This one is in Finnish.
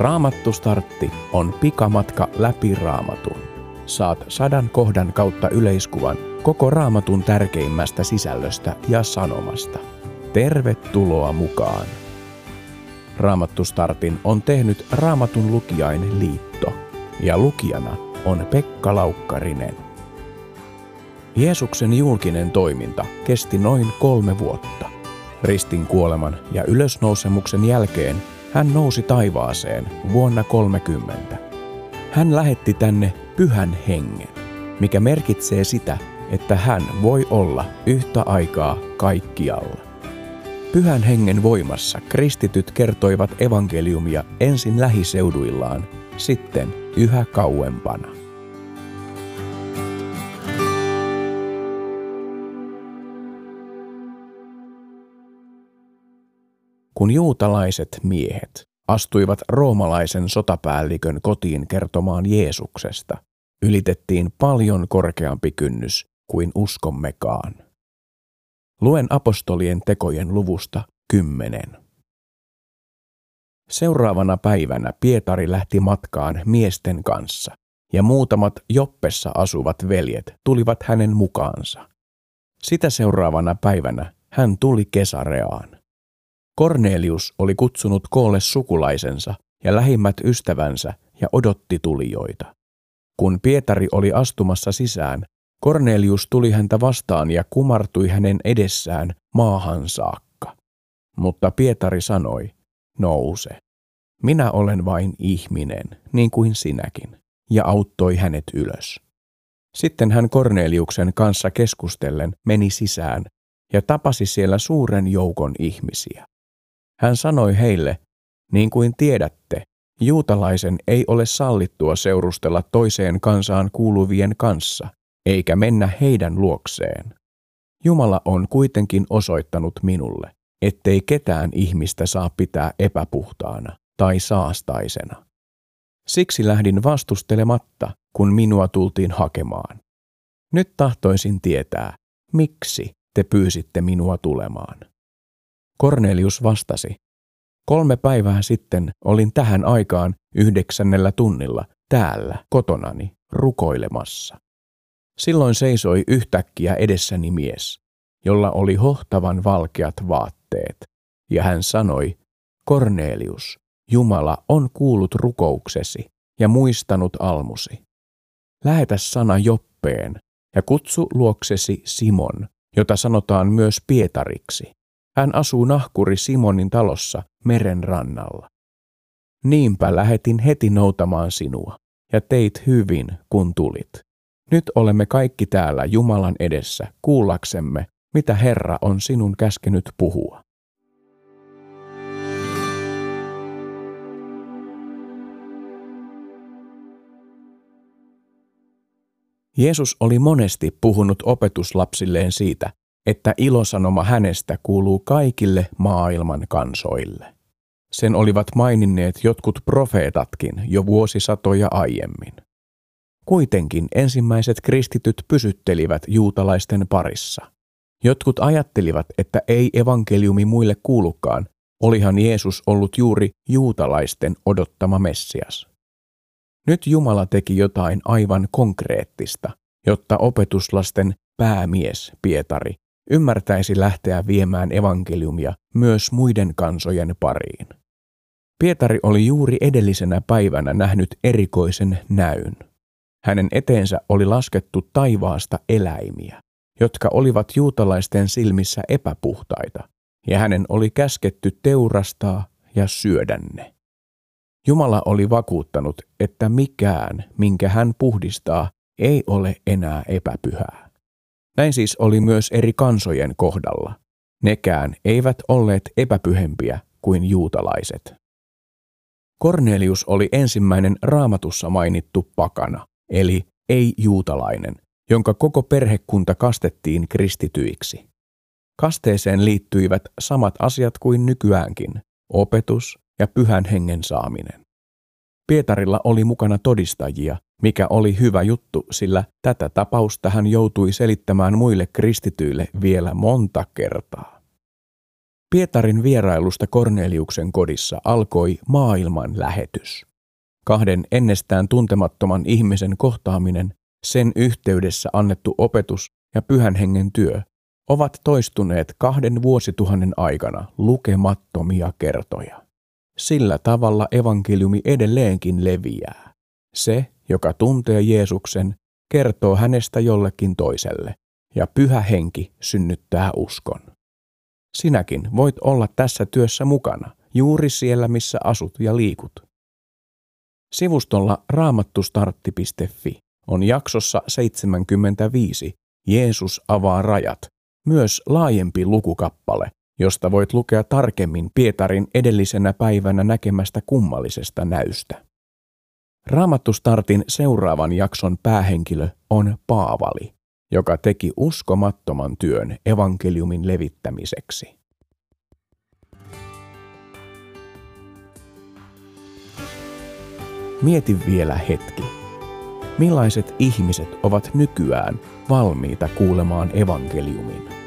Raamattu Startti on pikamatka läpi raamatun. Saat sadan kohdan kautta yleiskuvan koko raamatun tärkeimmästä sisällöstä ja sanomasta. Tervetuloa mukaan! Raamattu Startin on tehnyt Raamatun lukijain liitto ja lukijana on Pekka Laukkarinen. Jeesuksen julkinen toiminta kesti noin kolme vuotta. Ristin kuoleman ja ylösnousemuksen jälkeen hän nousi taivaaseen vuonna 30. Hän lähetti tänne pyhän hengen, mikä merkitsee sitä, että hän voi olla yhtä aikaa kaikkialla. Pyhän hengen voimassa kristityt kertoivat evankeliumia ensin lähiseuduillaan, sitten yhä kauempana. Kun juutalaiset miehet astuivat roomalaisen sotapäällikön kotiin kertomaan Jeesuksesta, ylitettiin paljon korkeampi kynnys kuin uskommekaan. Luen apostolien tekojen luvusta kymmenen. Seuraavana päivänä Pietari lähti matkaan miesten kanssa, ja muutamat Joppessa asuvat veljet tulivat hänen mukaansa. Sitä seuraavana päivänä hän tuli Kesareaan. Kornelius oli kutsunut koolle sukulaisensa ja lähimmät ystävänsä ja odotti tulijoita. Kun Pietari oli astumassa sisään, Kornelius tuli häntä vastaan ja kumartui hänen edessään maahan saakka. Mutta Pietari sanoi, nouse. Minä olen vain ihminen, niin kuin sinäkin, ja auttoi hänet ylös. Sitten hän Korneliuksen kanssa keskustellen meni sisään ja tapasi siellä suuren joukon ihmisiä. Hän sanoi heille, niin kuin tiedätte, juutalaisen ei ole sallittua seurustella toiseen kansaan kuuluvien kanssa, eikä mennä heidän luokseen. Jumala on kuitenkin osoittanut minulle, ettei ketään ihmistä saa pitää epäpuhtaana tai saastaisena. Siksi lähdin vastustelematta, kun minua tultiin hakemaan. Nyt tahtoisin tietää, miksi te pyysitte minua tulemaan. Kornelius vastasi, kolme päivää sitten olin tähän aikaan yhdeksännellä tunnilla täällä kotonani rukoilemassa. Silloin seisoi yhtäkkiä edessäni mies, jolla oli hohtavan valkeat vaatteet, ja hän sanoi, Kornelius, Jumala on kuullut rukouksesi ja muistanut almusi. Lähetä sana Joppeen ja kutsu luoksesi Simon, jota sanotaan myös Pietariksi. Hän asuu nahkuri Simonin talossa meren rannalla. Niinpä lähetin heti noutamaan sinua, ja teit hyvin, kun tulit. Nyt olemme kaikki täällä Jumalan edessä kuullaksemme, mitä Herra on sinun käskenyt puhua. Jeesus oli monesti puhunut opetuslapsilleen siitä, että ilosanoma hänestä kuuluu kaikille maailman kansoille. Sen olivat maininneet jotkut profeetatkin jo vuosisatoja aiemmin. Kuitenkin ensimmäiset kristityt pysyttelivät juutalaisten parissa. Jotkut ajattelivat, että ei evankeliumi muille kuulukaan, olihan Jeesus ollut juuri juutalaisten odottama Messias. Nyt Jumala teki jotain aivan konkreettista, jotta opetuslasten päämies Pietari ymmärtäisi lähteä viemään evankeliumia myös muiden kansojen pariin. Pietari oli juuri edellisenä päivänä nähnyt erikoisen näyn. Hänen eteensä oli laskettu taivaasta eläimiä, jotka olivat juutalaisten silmissä epäpuhtaita, ja hänen oli käsketty teurastaa ja syödä ne. Jumala oli vakuuttanut, että mikään, minkä hän puhdistaa, ei ole enää epäpyhää. Näin siis oli myös eri kansojen kohdalla. Nekään eivät olleet epäpyhempiä kuin juutalaiset. Kornelius oli ensimmäinen raamatussa mainittu pakana, eli ei-juutalainen, jonka koko perhekunta kastettiin kristityiksi. Kasteeseen liittyivät samat asiat kuin nykyäänkin, opetus ja pyhän hengen saaminen. Pietarilla oli mukana todistajia, mikä oli hyvä juttu, sillä tätä tapausta hän joutui selittämään muille kristityille vielä monta kertaa. Pietarin vierailusta Korneliuksen kodissa alkoi maailman lähetys. Kahden ennestään tuntemattoman ihmisen kohtaaminen, sen yhteydessä annettu opetus ja pyhän hengen työ ovat toistuneet kahden vuosituhannen aikana lukemattomia kertoja. Sillä tavalla evankeliumi edelleenkin leviää. Se, joka tuntee Jeesuksen, kertoo hänestä jollekin toiselle, ja pyhä henki synnyttää uskon. Sinäkin voit olla tässä työssä mukana, juuri siellä missä asut ja liikut. Sivustolla raamattustartti.fi on jaksossa 75 Jeesus avaa rajat, myös laajempi lukukappale, josta voit lukea tarkemmin Pietarin edellisenä päivänä näkemästä kummallisesta näystä. Raamattustartin seuraavan jakson päähenkilö on Paavali, joka teki uskomattoman työn evankeliumin levittämiseksi. Mieti vielä hetki. Millaiset ihmiset ovat nykyään valmiita kuulemaan evankeliumin?